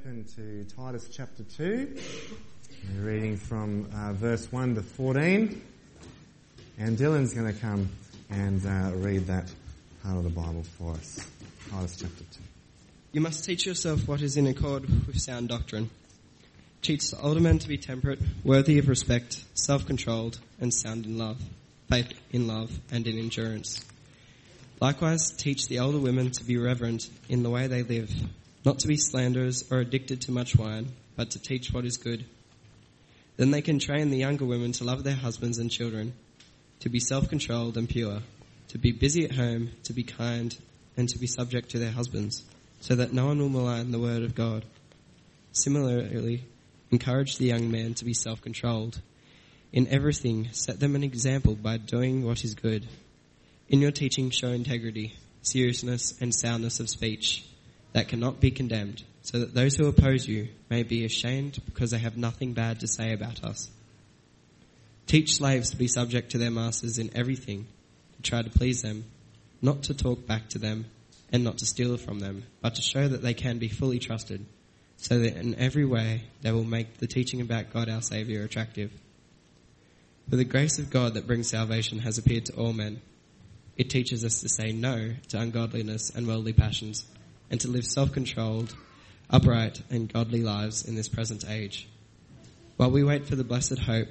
open to Titus chapter 2. We're reading from uh, verse 1 to 14. And Dylan's going to come and uh, read that part of the Bible for us. Titus chapter 2. You must teach yourself what is in accord with sound doctrine. Teach the older men to be temperate, worthy of respect, self-controlled, and sound in love, faith in love, and in endurance. Likewise, teach the older women to be reverent in the way they live, not to be slanderers or addicted to much wine, but to teach what is good. Then they can train the younger women to love their husbands and children, to be self-controlled and pure, to be busy at home, to be kind, and to be subject to their husbands, so that no one will malign the word of God. Similarly, encourage the young man to be self-controlled. In everything, set them an example by doing what is good. In your teaching, show integrity, seriousness, and soundness of speech that cannot be condemned, so that those who oppose you may be ashamed because they have nothing bad to say about us. Teach slaves to be subject to their masters in everything, to try to please them, not to talk back to them, and not to steal from them, but to show that they can be fully trusted, so that in every way they will make the teaching about God our Saviour attractive. For the grace of God that brings salvation has appeared to all men. It teaches us to say no to ungodliness and worldly passions, and to live self-controlled, upright, and godly lives in this present age. While we wait for the blessed hope,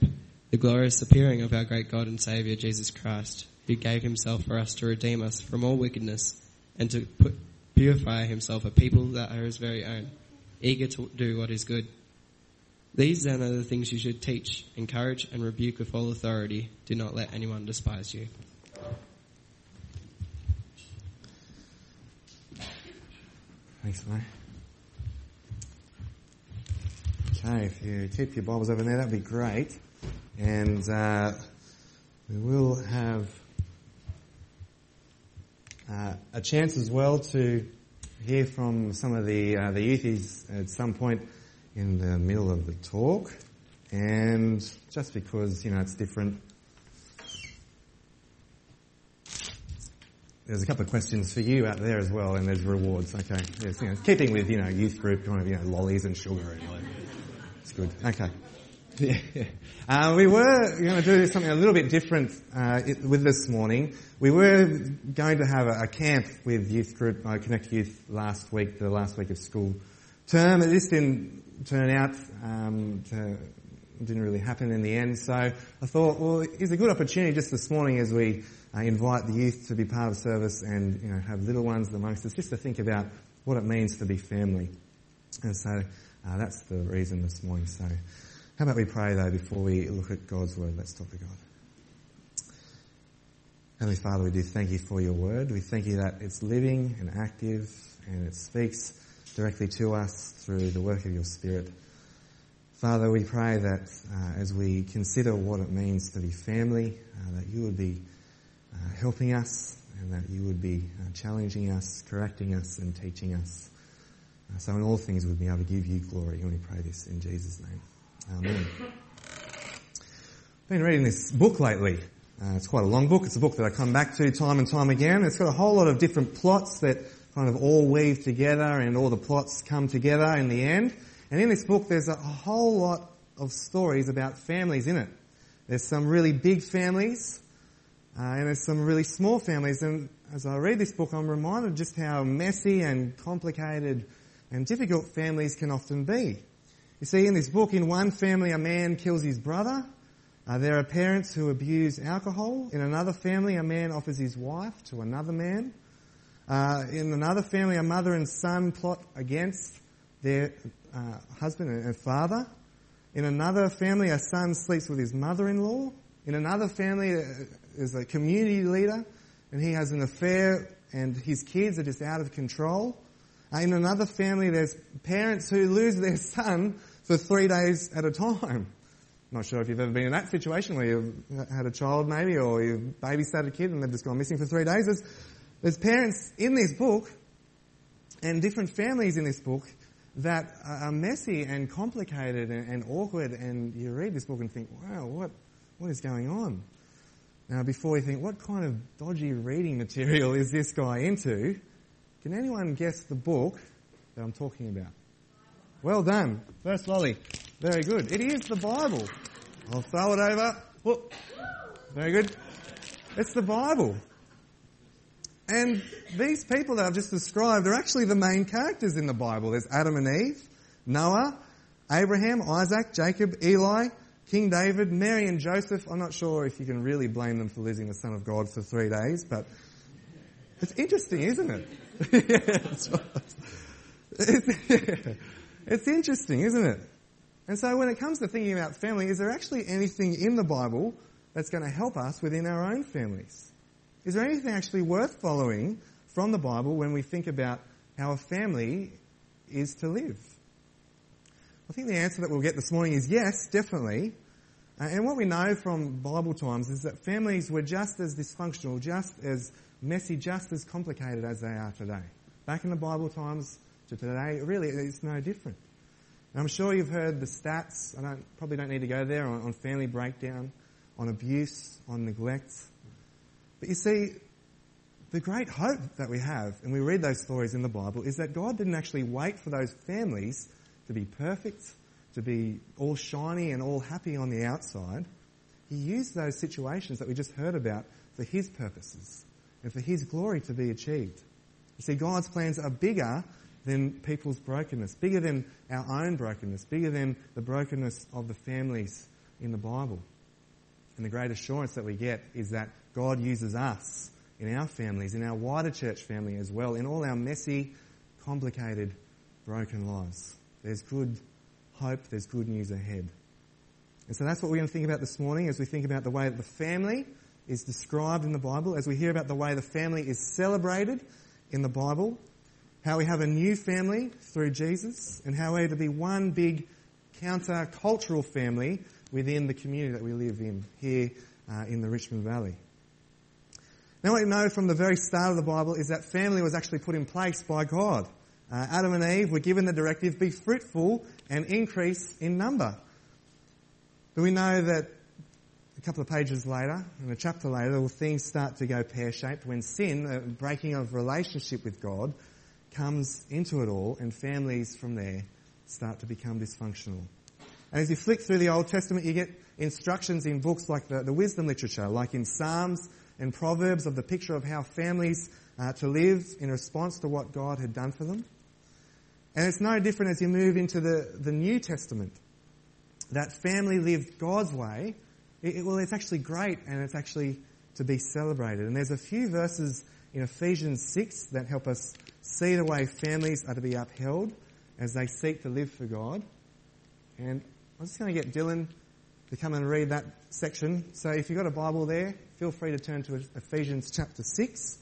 the glorious appearing of our great God and Saviour Jesus Christ, who gave himself for us to redeem us from all wickedness and to put, purify himself a people that are his very own, eager to do what is good. These then are the things you should teach, encourage, and rebuke with all authority. Do not let anyone despise you. Thanks, mate. Okay, if you keep your Bibles over there, that'd be great. And uh, we will have uh, a chance as well to hear from some of the uh, the youthies at some point in the middle of the talk. And just because you know it's different, there's a couple of questions for you out there as well, and there's rewards. Okay, you know, keeping with you know youth group kind of you know lollies and sugar and it's good. Okay. Yeah. Uh, we were going to do something a little bit different uh, with this morning. We were going to have a, a camp with youth group, uh, Connect Youth, last week, the last week of school term. This didn't turn out um, to, didn't really happen in the end. So I thought, well, it's a good opportunity just this morning as we uh, invite the youth to be part of service and you know have little ones amongst us, just to think about what it means to be family. And so uh, that's the reason this morning. So. How about we pray though before we look at God's word? Let's talk to God. Heavenly Father, we do thank you for your word. We thank you that it's living and active and it speaks directly to us through the work of your Spirit. Father, we pray that uh, as we consider what it means to be family, uh, that you would be uh, helping us and that you would be uh, challenging us, correcting us and teaching us. Uh, so in all things we'd be able to give you glory. And we pray this in Jesus' name. Amen. I've been reading this book lately. Uh, it's quite a long book. It's a book that I come back to time and time again. It's got a whole lot of different plots that kind of all weave together and all the plots come together in the end. And in this book there's a whole lot of stories about families in it. There's some really big families, uh, and there's some really small families. And as I read this book, I'm reminded just how messy and complicated and difficult families can often be. You see, in this book, in one family, a man kills his brother. Uh, there are parents who abuse alcohol. In another family, a man offers his wife to another man. Uh, in another family, a mother and son plot against their uh, husband and father. In another family, a son sleeps with his mother-in-law. In another family, uh, there's a community leader and he has an affair and his kids are just out of control. Uh, in another family, there's parents who lose their son for three days at a time. Not sure if you've ever been in that situation where you've had a child maybe or you've babysat a kid and they've just gone missing for three days. There's, there's parents in this book and different families in this book that are messy and complicated and, and awkward and you read this book and think, wow, what, what is going on? Now before you think, what kind of dodgy reading material is this guy into? Can anyone guess the book that I'm talking about? Well done. First volley. Very good. It is the Bible. I'll throw it over. Whoop. Very good. It's the Bible. And these people that I've just described are actually the main characters in the Bible. There's Adam and Eve, Noah, Abraham, Isaac, Jacob, Eli, King David, Mary and Joseph. I'm not sure if you can really blame them for losing the Son of God for three days, but it's interesting, isn't it? it's, interesting, isn't it? And so when it comes to thinking about family, is there actually anything in the Bible that's going to help us within our own families? Is there anything actually worth following from the Bible when we think about how a family is to live? I think the answer that we'll get this morning is yes, definitely. Uh, and what we know from Bible times is that families were just as dysfunctional, just as messy, just as complicated as they are today. Back in the Bible times to today, really, it's no different. And I'm sure you've heard the stats. I don't, probably don't need to go there on, on family breakdown, on abuse, on neglect. But you see, the great hope that we have, and we read those stories in the Bible, is that God didn't actually wait for those families to be perfect, to be all shiny and all happy on the outside. He used those situations that we just heard about for His purposes and for His glory to be achieved. You see, God's plans are bigger than people's brokenness, bigger than our own brokenness, bigger than the brokenness of the families in the Bible. And the great assurance that we get is that God uses us in our families, in our wider church family as well, in all our messy, complicated, broken lives. There's good hope, there's good news ahead. And so that's what we're going to think about this morning as we think about the way that the family is described in the Bible, as we hear about the way the family is celebrated in the Bible, how we have a new family through Jesus, and how we're to be one big counter-cultural family within the community that we live in here uh, in the Richmond Valley. Now, what we know from the very start of the Bible is that family was actually put in place by God. Uh, Adam and Eve were given the directive be fruitful and increase in number. But we know that a couple of pages later, in a chapter later, well, things start to go pear shaped when sin, a breaking of relationship with God, comes into it all, and families from there start to become dysfunctional. And as you flick through the Old Testament, you get instructions in books like the, the wisdom literature, like in Psalms and Proverbs of the picture of how families uh, to live in response to what God had done for them. And it's no different as you move into the, the New Testament. That family lived God's way, it, it, well, it's actually great and it's actually to be celebrated. And there's a few verses in Ephesians 6 that help us see the way families are to be upheld as they seek to live for God. And I'm just going to get Dylan to come and read that section. So if you've got a Bible there, feel free to turn to Ephesians chapter 6,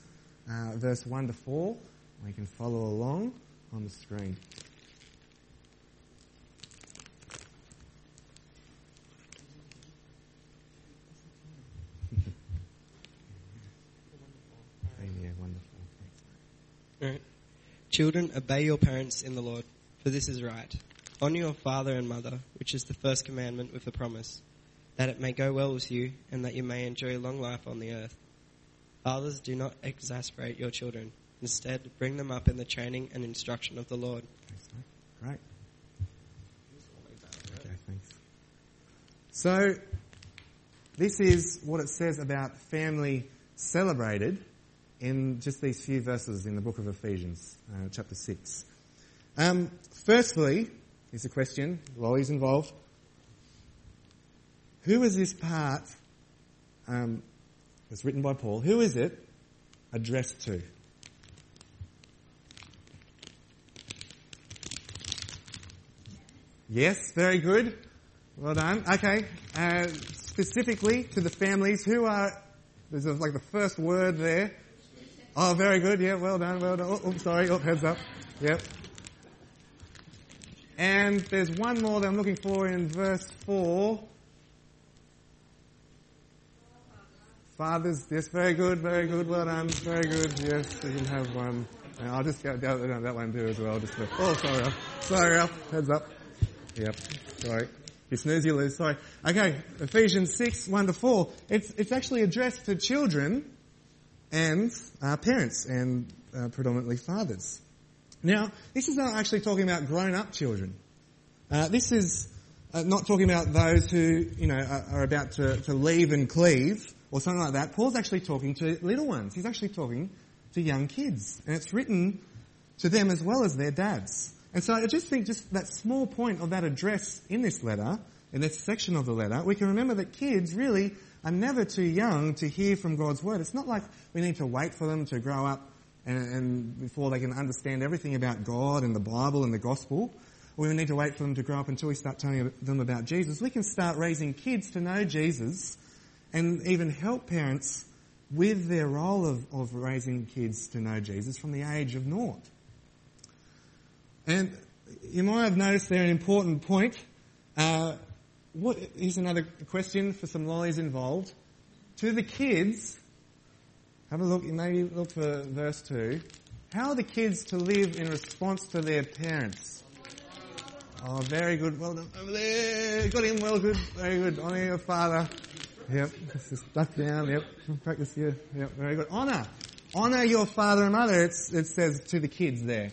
uh, verse 1 to 4, or you can follow along on the screen. wonderful. All right. Children, obey your parents in the Lord, for this is right. Honour your father and mother, which is the first commandment with a promise that it may go well with you and that you may enjoy long life on the earth. Fathers, do not exasperate your children. Instead, bring them up in the training and instruction of the Lord. Great. Okay, thanks. So, this is what it says about family celebrated in just these few verses in the book of Ephesians, uh, chapter 6. Um, firstly, here's a question, Lolly's involved. Who is this part um, that's written by Paul? Who is it addressed to? Yes, very good. Well done. Okay. Uh, specifically to the families, who are, there's like the first word there. Oh, very good. Yeah, well done, well done. Oh, oh sorry. Oh, heads up. Yep. And there's one more that I'm looking for in verse 4. Fathers, yes, very good, very good, well done, very good, yes, you can have one. And I'll just get that, that one too as well, just oh, sorry, Ralph. Sorry, Ralph, heads up. Yep, sorry. You snooze, you lose, sorry. Okay, Ephesians 6, 1 to 4. It's, it's actually addressed to children and uh, parents and uh, predominantly fathers. Now, this is not actually talking about grown-up children. Uh, this is uh, not talking about those who, you know, are, are about to, to leave and cleave or something like that. Paul's actually talking to little ones. He's actually talking to young kids. And it's written to them as well as their dads. And so I just think just that small point of that address in this letter, in this section of the letter, we can remember that kids really are never too young to hear from God's word. It's not like we need to wait for them to grow up and, and before they can understand everything about God and the Bible and the gospel. We need to wait for them to grow up until we start telling them about Jesus. We can start raising kids to know Jesus and even help parents with their role of, of raising kids to know Jesus from the age of naught. And you might have noticed there an important point. Uh, what, here's another question for some lollies involved. To the kids, have a look, maybe look for verse 2. How are the kids to live in response to their parents? Oh, very good. Well done. Over there. Got him. Well good. Very good. Honour your father. Yep. Duck down. Yep. Practice here. Yep. Very good. Honour. Honour your father and mother. It's, it says to the kids there.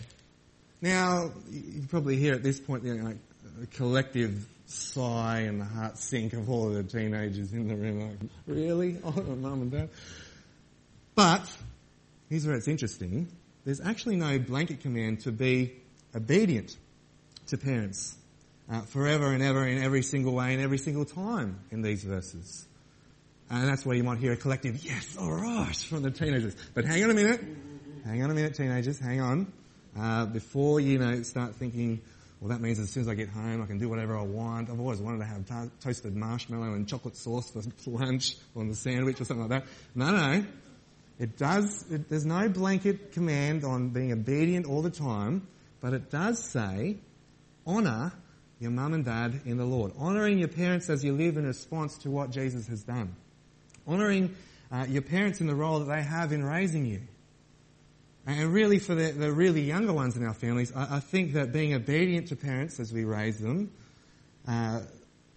Now, you probably hear at this point, know, like collective sigh and the heart sink of all of the teenagers in the room. Like, really? Oh, mum and dad. But here's where it's interesting. There's actually no blanket command to be obedient to parents uh, forever and ever in every single way and every single time in these verses. And that's where you might hear a collective, yes, alright, from the teenagers. But hang on a minute. Hang on a minute, teenagers. Hang on. Uh, before you know, start thinking, well, that means as soon as I get home, I can do whatever I want. I've always wanted to have to- toasted marshmallow and chocolate sauce for lunch on the sandwich or something like that. No, no. It does, it, there's no blanket command on being obedient all the time, but it does say, honour your mum and dad in the Lord. Honouring your parents as you live in response to what Jesus has done. Honouring uh, your parents in the role that they have in raising you. And really, for the, the really younger ones in our families, I, I, think that being obedient to parents as we raise them, uh,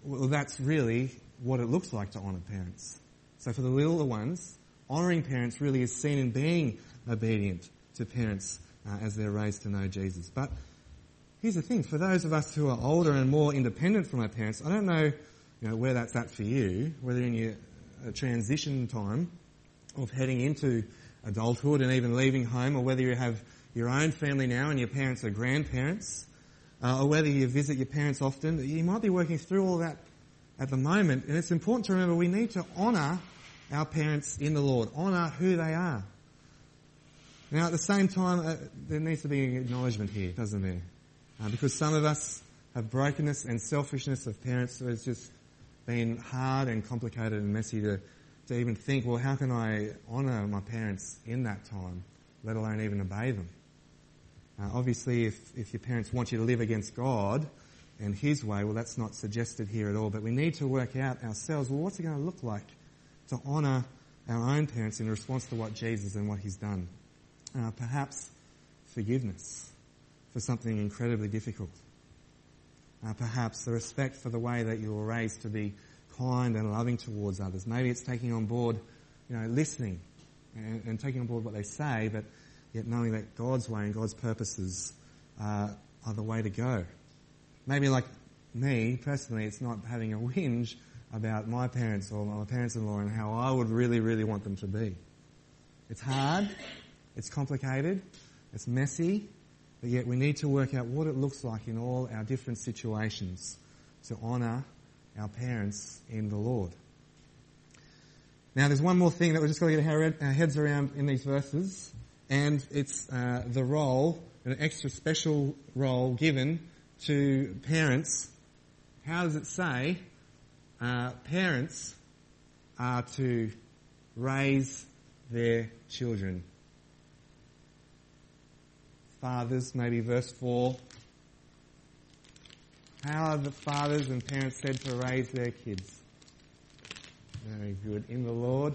well, that's really what it looks like to honour parents. So for the littler ones, honouring parents really is seen in being obedient to parents uh, as they're raised to know Jesus. But here's the thing: for those of us who are older and more independent from our parents, I don't know, you know where that's at for you. Whether in your uh, transition time of heading into adulthood and even leaving home, or whether you have your own family now and your parents are grandparents, uh, or whether you visit your parents often, you might be working through all that at the moment. And it's important to remember we need to honour our parents in the Lord, honour who they are. Now, at the same time, uh, there needs to be an acknowledgement here, doesn't there? Uh, because some of us have brokenness and selfishness of parents, so it's just been hard and complicated and messy to to even think, well, how can I honour my parents in that time, let alone even obey them? Uh, obviously, if, if your parents want you to live against God and His way, well, that's not suggested here at all. But we need to work out ourselves, well, what's it going to look like to honour our own parents in response to what Jesus and what He's done? Uh, perhaps forgiveness for something incredibly difficult. Uh, perhaps the respect for the way that you were raised to be kind and loving towards others. Maybe it's taking on board, you know, listening and, and taking on board what they say, but yet knowing that God's way and God's purposes uh, are the way to go. Maybe like me, personally, it's not having a whinge about my parents or my parents-in-law and how I would really, really want them to be. It's hard, it's complicated, it's messy, but yet we need to work out what it looks like in all our different situations to honour our parents in the Lord. Now, there's one more thing that we're just going to get our heads around in these verses, and it's uh, the role, an extra special role given to parents. How does it say uh, parents are to raise their children? Fathers, maybe verse 4, how are the fathers and parents said to raise their kids? Very good. In the Lord.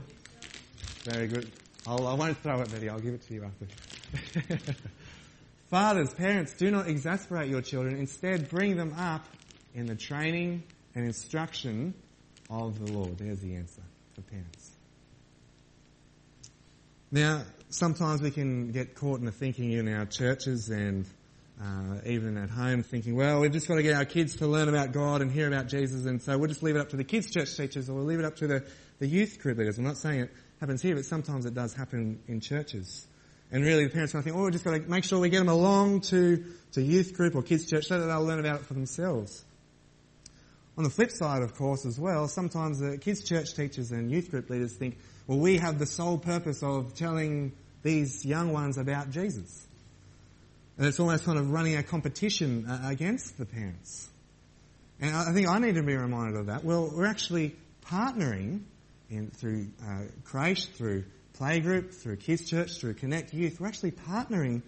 Very good. I'll, I will not throw it, Betty. I'll give it to you after. Fathers, parents, do not exasperate your children. Instead, bring them up in the training and instruction of the Lord. There's the answer for parents. Now, sometimes we can get caught in the thinking in our churches and uh, even at home thinking, well, we've just got to get our kids to learn about God and hear about Jesus, and so we'll just leave it up to the kids' church teachers or we'll leave it up to the, the youth group leaders. I'm not saying it happens here, but sometimes it does happen in churches. And really the parents might think, oh, we've just got to make sure we get them along to, to youth group or kids' church so that they'll learn about it for themselves. On the flip side, of course, as well, sometimes the kids' church teachers and youth group leaders think, well, we have the sole purpose of telling these young ones about Jesus. And it's almost kind of running a competition uh, against the parents. And I think I need to be reminded of that. Well, we're actually partnering in, through uh, Creche, through Playgroup, through Kids Church, through Connect Youth. We're actually partnering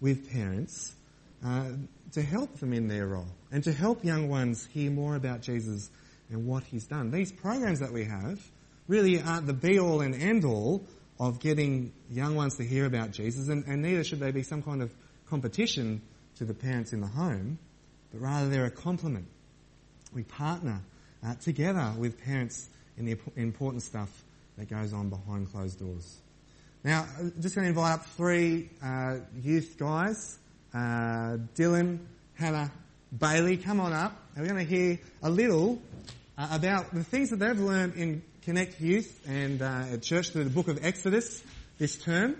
with parents uh, to help them in their role and to help young ones hear more about Jesus and what he's done. These programs that we have really aren't the be all and end all of getting young ones to hear about Jesus, and, and neither should they be some kind of competition to the parents in the home, but rather they're a complement. We partner uh, together with parents in the important stuff that goes on behind closed doors. Now, I'm just going to invite up three uh, youth guys uh, Dylan, Hannah, Bailey. Come on up. And we're going to hear a little uh, about the things that they've learned in Connect Youth and uh, at church through the book of Exodus this term.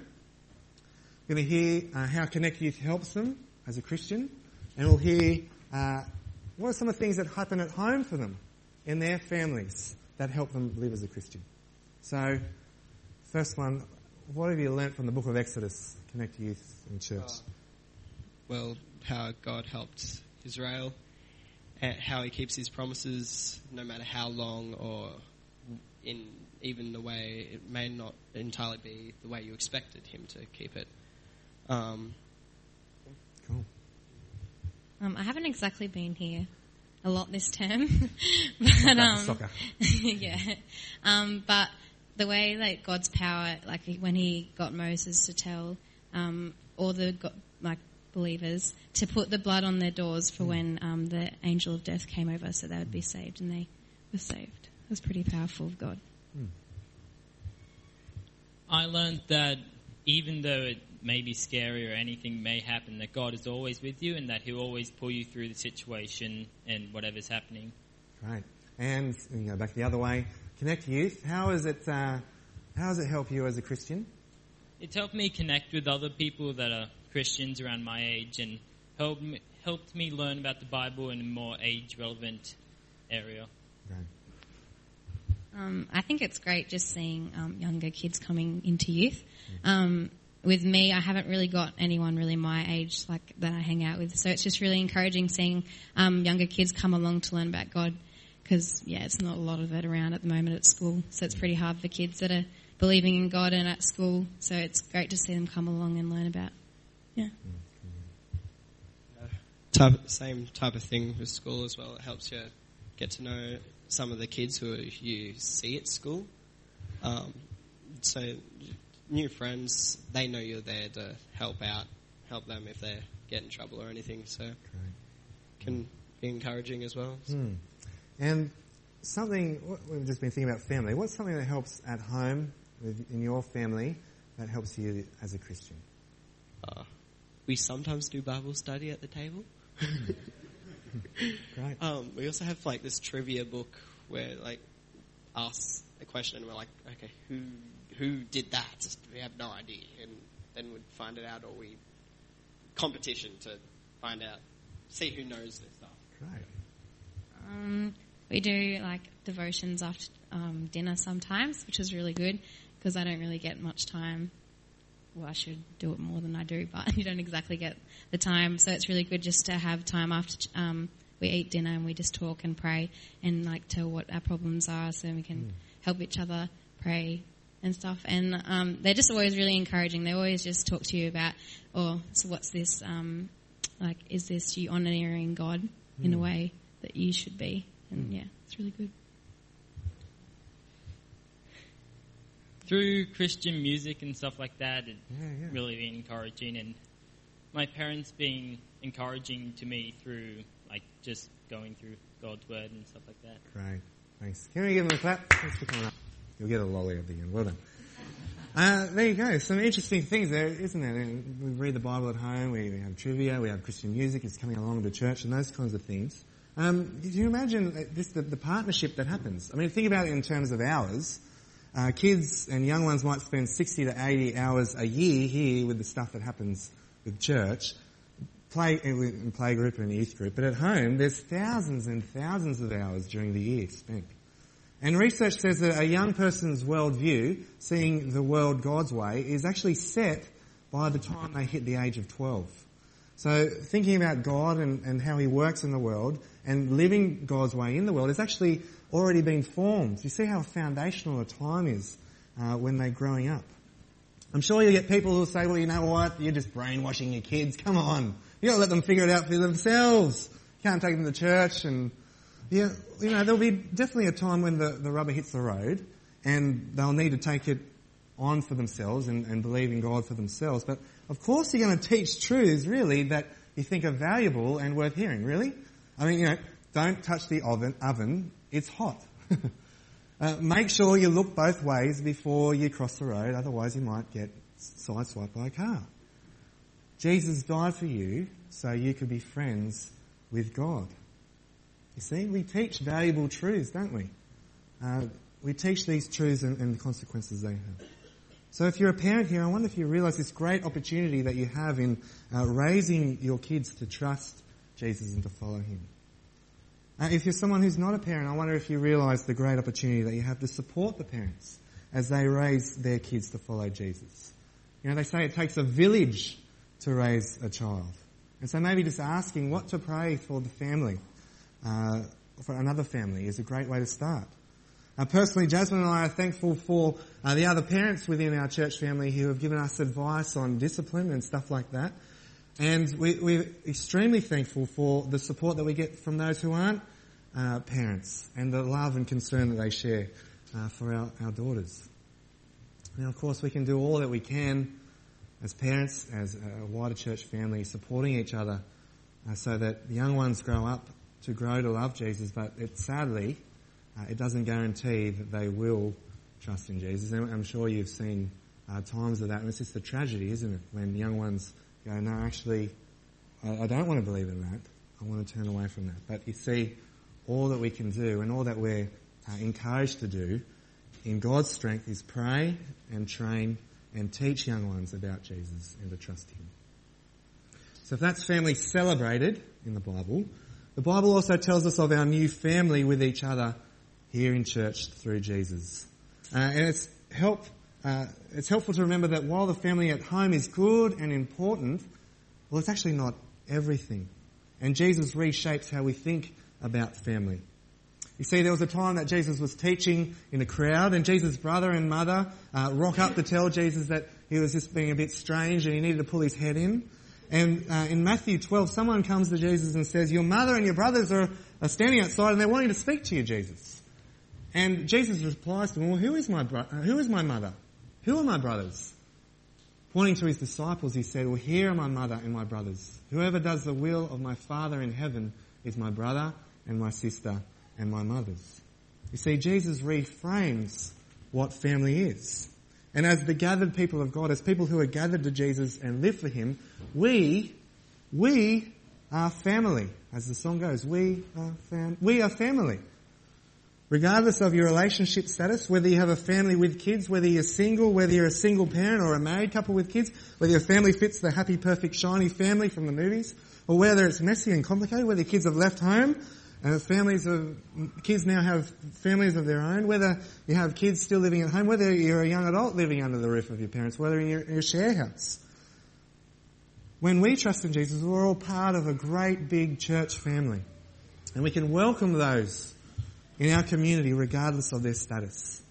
We're going to hear uh, how Connect Youth helps them as a Christian, and we'll hear uh, what are some of the things that happen at home for them in their families that help them live as a Christian. So, first one, what have you learnt from the book of Exodus, Connect Youth and Church? Oh. Well, how God helped Israel, and how He keeps His promises no matter how long or in even the way it may not entirely be the way you expected Him to keep it. Um, cool. Um, I haven't exactly been here a lot this term, but um, yeah. Um, but the way like God's power, like when He got Moses to tell um, all the like believers to put the blood on their doors for mm. when um, the angel of death came over, so they would be saved, and they were saved. It was pretty powerful of God. Mm. I learned that even though it may be scary or anything may happen, that God is always with you and that He'll always pull you through the situation and whatever's happening. Right. And you know, back the other way, Connect Youth. How is it? Uh, how does it help you as a Christian? It's helped me connect with other people that are Christians around my age and helped me, helped me learn about the Bible in a more age relevant area. Right. Um, I think it's great just seeing um, younger kids coming into youth. Um, with me, I haven't really got anyone really my age like that I hang out with. So it's just really encouraging seeing um, younger kids come along to learn about God. Because yeah, it's not a lot of it around at the moment at school. So it's pretty hard for kids that are believing in God and at school. So it's great to see them come along and learn about. Yeah. Type, same type of thing with school as well. It helps you get to know some of the kids who you see at school. Um, so new friends, they know you're there to help out, help them if they get in trouble or anything. So Great. can be encouraging as well. Hmm. And something we've just been thinking about family. What's something that helps at home with, in your family that helps you as a Christian? We sometimes do Bible study at the table. Great. Um, we also have like this trivia book where like asks a question and we're like, okay, who who did that? We have no idea, and then we'd find it out, or we competition to find out, see who knows this stuff. Great. Um, we do like devotions after um, dinner sometimes, which is really good because I don't really get much time. Well, I should do it more than I do, but you don't exactly get the time. So it's really good just to have time after um, we eat dinner and we just talk and pray and like tell what our problems are, so we can mm. help each other pray and stuff. And um, they're just always really encouraging. They always just talk to you about, oh, so what's this? Um, like, is this you honouring God mm. in a hmm. way that you should be? And mm. yeah, it's really good. Through Christian music and stuff like that, it's yeah, yeah. really been encouraging. And my parents being encouraging to me through, like, just going through God's Word and stuff like that. Great. Thanks. Can we give them a clap? Thanks for coming up. You'll get a lolly at the end. Well done. Uh, there you go. Some interesting things there, isn't there? We read the Bible at home, we, have trivia, we have Christian music, it's coming along to church, and those kinds of things. Um, can you imagine this, the, the, partnership that happens? I mean, think about it in terms of hours. Uh, kids and young ones might spend 60 to 80 hours a year here with the stuff that happens with church, play in play group and youth group. But at home, there's thousands and thousands of hours during the year spent. And research says that a young person's worldview, seeing the world God's way, is actually set by the time they hit the age of 12. So thinking about God and, and how He works in the world and living God's way in the world is actually already been formed. You see how foundational a time is uh, when they're growing up. I'm sure you get people who say, well, you know what, you're just brainwashing your kids. Come on. You gotta let them figure it out for themselves. You can't take them to church and yeah, you know, there'll be definitely a time when the, the rubber hits the road and they'll need to take it on for themselves and, and believe in God for themselves. But of course you're going to teach truths really that you think are valuable and worth hearing, really. I mean, you know, don't touch the oven, oven it's hot. uh, make sure you look both ways before you cross the road, otherwise you might get sideswiped by a car. Jesus died for you so you could be friends with God. You see, we teach valuable truths, don't we? Uh, we teach these truths and, and, the consequences they have. So if you're a parent here, I wonder if you realize this great opportunity that you have in uh, raising your kids to trust Jesus and to follow Him. If you're someone who's not a parent, I wonder if you realize the great opportunity that you have to support the parents as they raise their kids to follow Jesus. You know, they say it takes a village to raise a child. And so maybe just asking what to pray for the family uh, for another family is a great way to start. Uh, personally, Jasmine and I are thankful for uh, the other parents within our church family who have given us advice on discipline and stuff like that. And we, are extremely thankful for the support that we get from those who aren't uh, parents and the love and concern that they share uh, for our, our daughters. Now, of course, we can do all that we can as parents, as a wider church family, supporting each other uh, so that the young ones grow up to grow to love Jesus, but it, sadly, uh, it doesn't guarantee that they will trust in Jesus. And I'm sure you've seen uh, times of that, and it's just a tragedy, isn't it? When young ones go, no, actually, I, I don't want to believe in that. I want to turn away from that. But you see, all that we can do and all that we're uh, encouraged to do in God's strength is pray and train and teach young ones about Jesus and to trust Him. So if that's family celebrated in the Bible, the Bible also tells us of our new family with each other here in church through Jesus. Uh, and it's help, uh, it's helpful to remember that while the family at home is good and important, well, it's actually not everything. And Jesus reshapes how we think about family. You see, there was a time that Jesus was teaching in a crowd, and Jesus' brother and mother uh, rock up to tell Jesus that he was just being a bit strange and he needed to pull his head in. And uh, in Matthew 12, someone comes to Jesus and says, Your mother and your brothers are, are standing outside and they're wanting to speak to you, Jesus. And Jesus replies to them, Well, who is my, bro- who is my mother? Who are my brothers? Pointing to his disciples, he said, Well, here are my mother and my brothers. Whoever does the will of my Father in heaven is my brother and my sister and my mothers. You see, Jesus reframes what family is. And as the gathered people of God, as people who are gathered to Jesus and live for Him, we, we are family. As the song goes, we are fam- we are family. Regardless of your relationship status, whether you have a family with kids, whether you're single, whether you're a single parent or a married couple with kids, whether your family fits the happy, perfect, shiny family from the movies, or whether it's messy and complicated, whether kids have left home, and the families of kids now have families of their own. Whether you have kids still living at home, whether you're a young adult living under the roof of your parents, whether you're in your share house. When we trust in Jesus, we're all part of a great big church family, and we can welcome those in our community regardless of their status.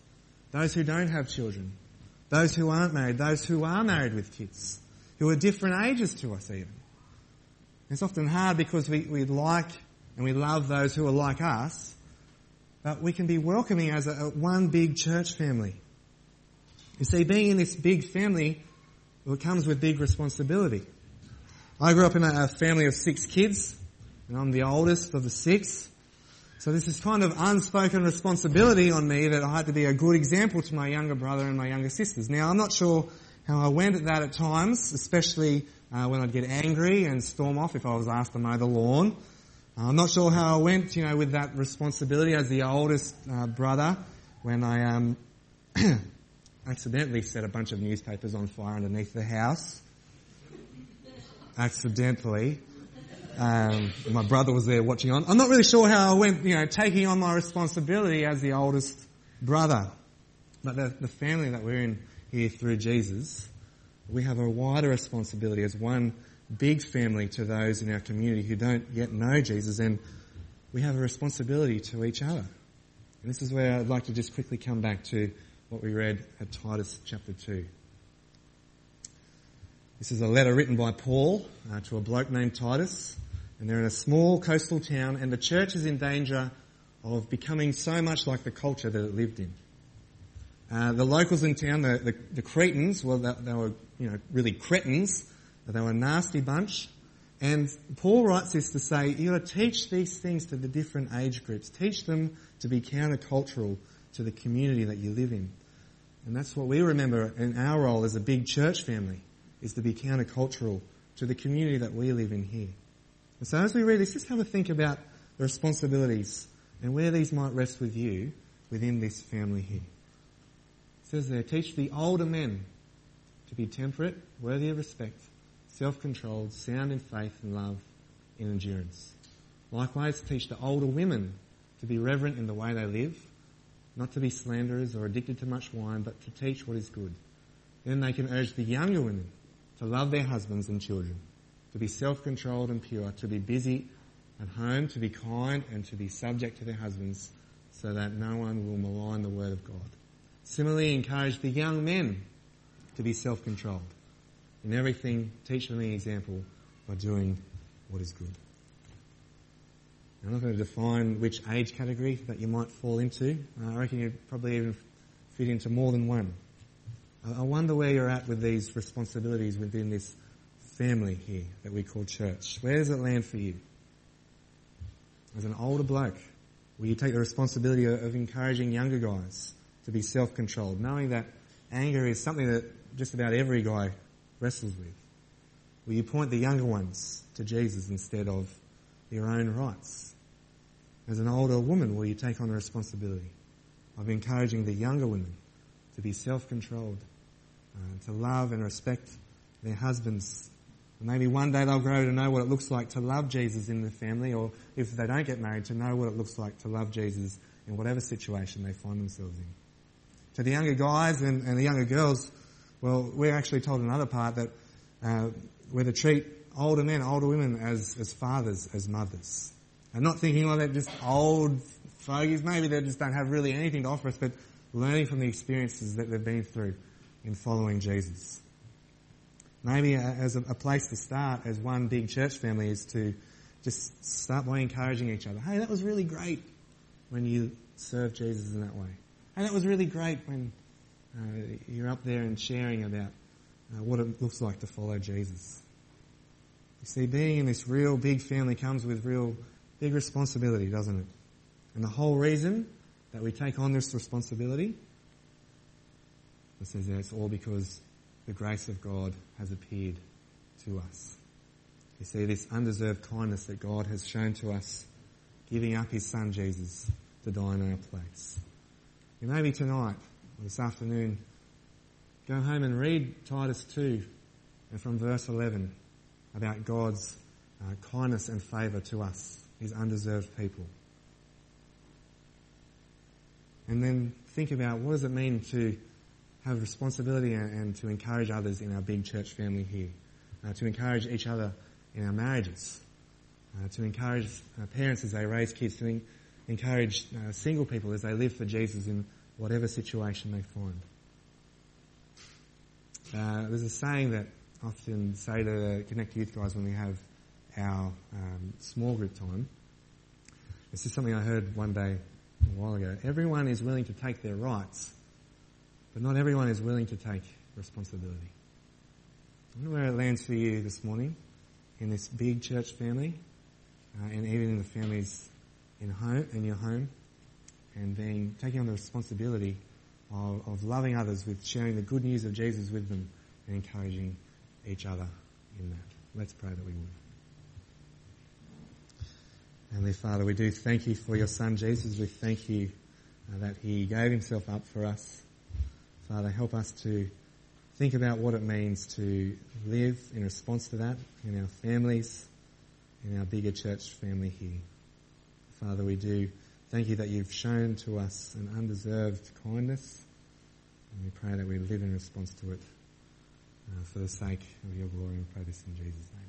Those who don't have children, those who aren't married, those who are married with kids, who are different ages to us even. It's often hard because we, we like and we love those who are like us, but we can be welcoming as a, a one big church family. You see, being in this big family, well, it comes with big responsibility. I grew up in a, a family of six kids, and I'm the oldest of the six. So this is kind of unspoken responsibility on me that I had to be a good example to my younger brother and my younger sisters. Now I'm not sure how I went at that at times, especially uh, when I'd get angry and storm off if I was asked to mow the lawn. Uh, I'm not sure how I went, you know, with that responsibility as the oldest uh, brother when I um, accidentally set a bunch of newspapers on fire underneath the house. Accidentally. Um, my brother was there watching on. I'm not really sure how I went, you know, taking on my responsibility as the oldest brother. But the, the family that we're in here through Jesus, we have a wider responsibility as one big family to those in our community who don't yet know Jesus, and we have a responsibility to each other. And this is where I'd like to just quickly come back to what we read at Titus chapter 2. This is a letter written by Paul uh, to a bloke named Titus, and they're in a small coastal town, and the church is in danger of becoming so much like the culture that it lived in. Uh, the locals in town, the, the, the Cretans, well, they, they, were, you know, really cretins. They were a nasty bunch. And Paul writes this to say, got to teach these things to the different age groups. Teach them to be countercultural to the community that you live in. And that's what we remember in our role as a big church family, is to be countercultural to the community that we live in here. And so as we read this, just have a think about the responsibilities and where these might rest with you within this family here. It says there, teach the older men to be temperate, worthy of respect, self-controlled, sound in faith and love, in endurance. Likewise, teach the older women to be reverent in the way they live, not to be slanderers or addicted to much wine, but to teach what is good. Then they can urge the younger women to love their husbands and children, to be self-controlled and pure, to be busy at home, to be kind and to be subject to their husbands, so that no one will malign the word of God. Similarly, encourage the young men to be self-controlled. In everything, teach them the example by doing what is good. I'm not going to define which age category that you might fall into. Uh, I reckon you'd probably even fit into more than one. I wonder where you're at with these responsibilities within this family here that we call church. Where does it land for you? As an older bloke, will you take the responsibility of encouraging younger guys to be self-controlled, knowing that anger is something that just about every guy wrestles with? Will you point the younger ones to Jesus instead of your own rights? As an older woman, will you take on the responsibility of encouraging the younger women to be self-controlled, uh, to love and respect their husbands? Maybe one day they'll grow to know what it looks like to love Jesus in the family, or if they don't get married, to know what it looks like to love Jesus in whatever situation they find themselves in. To the younger guys and, and the younger girls, well, we're actually told another part that uh, we're to treat older men, older women as, as fathers, as mothers. And not thinking, well, they're just old fogies. Maybe they just don't have really anything to offer us, but learning from the experiences that they've been through in following Jesus. Maybe as a, place to start as one big church family is to just start by encouraging each other. Hey, that was really great when you served Jesus in that way. And that was really great when uh, you're up there and sharing about uh, what it looks like to follow Jesus. You see, being in this real big family comes with real big responsibility, doesn't it? And the whole reason that we take on this responsibility, it says it's all because the grace of God has appeared to us. You see, this undeserved kindness that God has shown to us, giving up his son Jesus to die in our place. And maybe tonight, or this afternoon, go home and read Titus 2 and from verse 11 about God's uh, kindness and favour to us, his undeserved people. And then think about what does it mean to have responsibility and, and to encourage others in our big church family here, uh, to encourage each other in our marriages, uh, to encourage uh, parents as they raise kids, to en- encourage uh, single people as they live for Jesus in whatever situation they find. Uh, there's a saying that I often say to the Connect Youth guys when we have our um, small group time. This is something I heard one day a while ago. Everyone is willing to take their rights, but not everyone is willing to take responsibility. I wonder where it lands for you this morning in this big church family uh, and even in the families in home in your home, and then taking on the responsibility of, of loving others with sharing the good news of Jesus with them and encouraging each other in that. Let's pray that we would. Heavenly Father, we do thank you for your Son Jesus. We thank you uh, that he gave himself up for us. Father, help us to think about what it means to live in response to that in our families, in our bigger church family here. Father, we do thank you that you've shown to us an undeserved kindness, and we pray that we live in response to it uh, for the sake of your glory. We pray this in Jesus' name.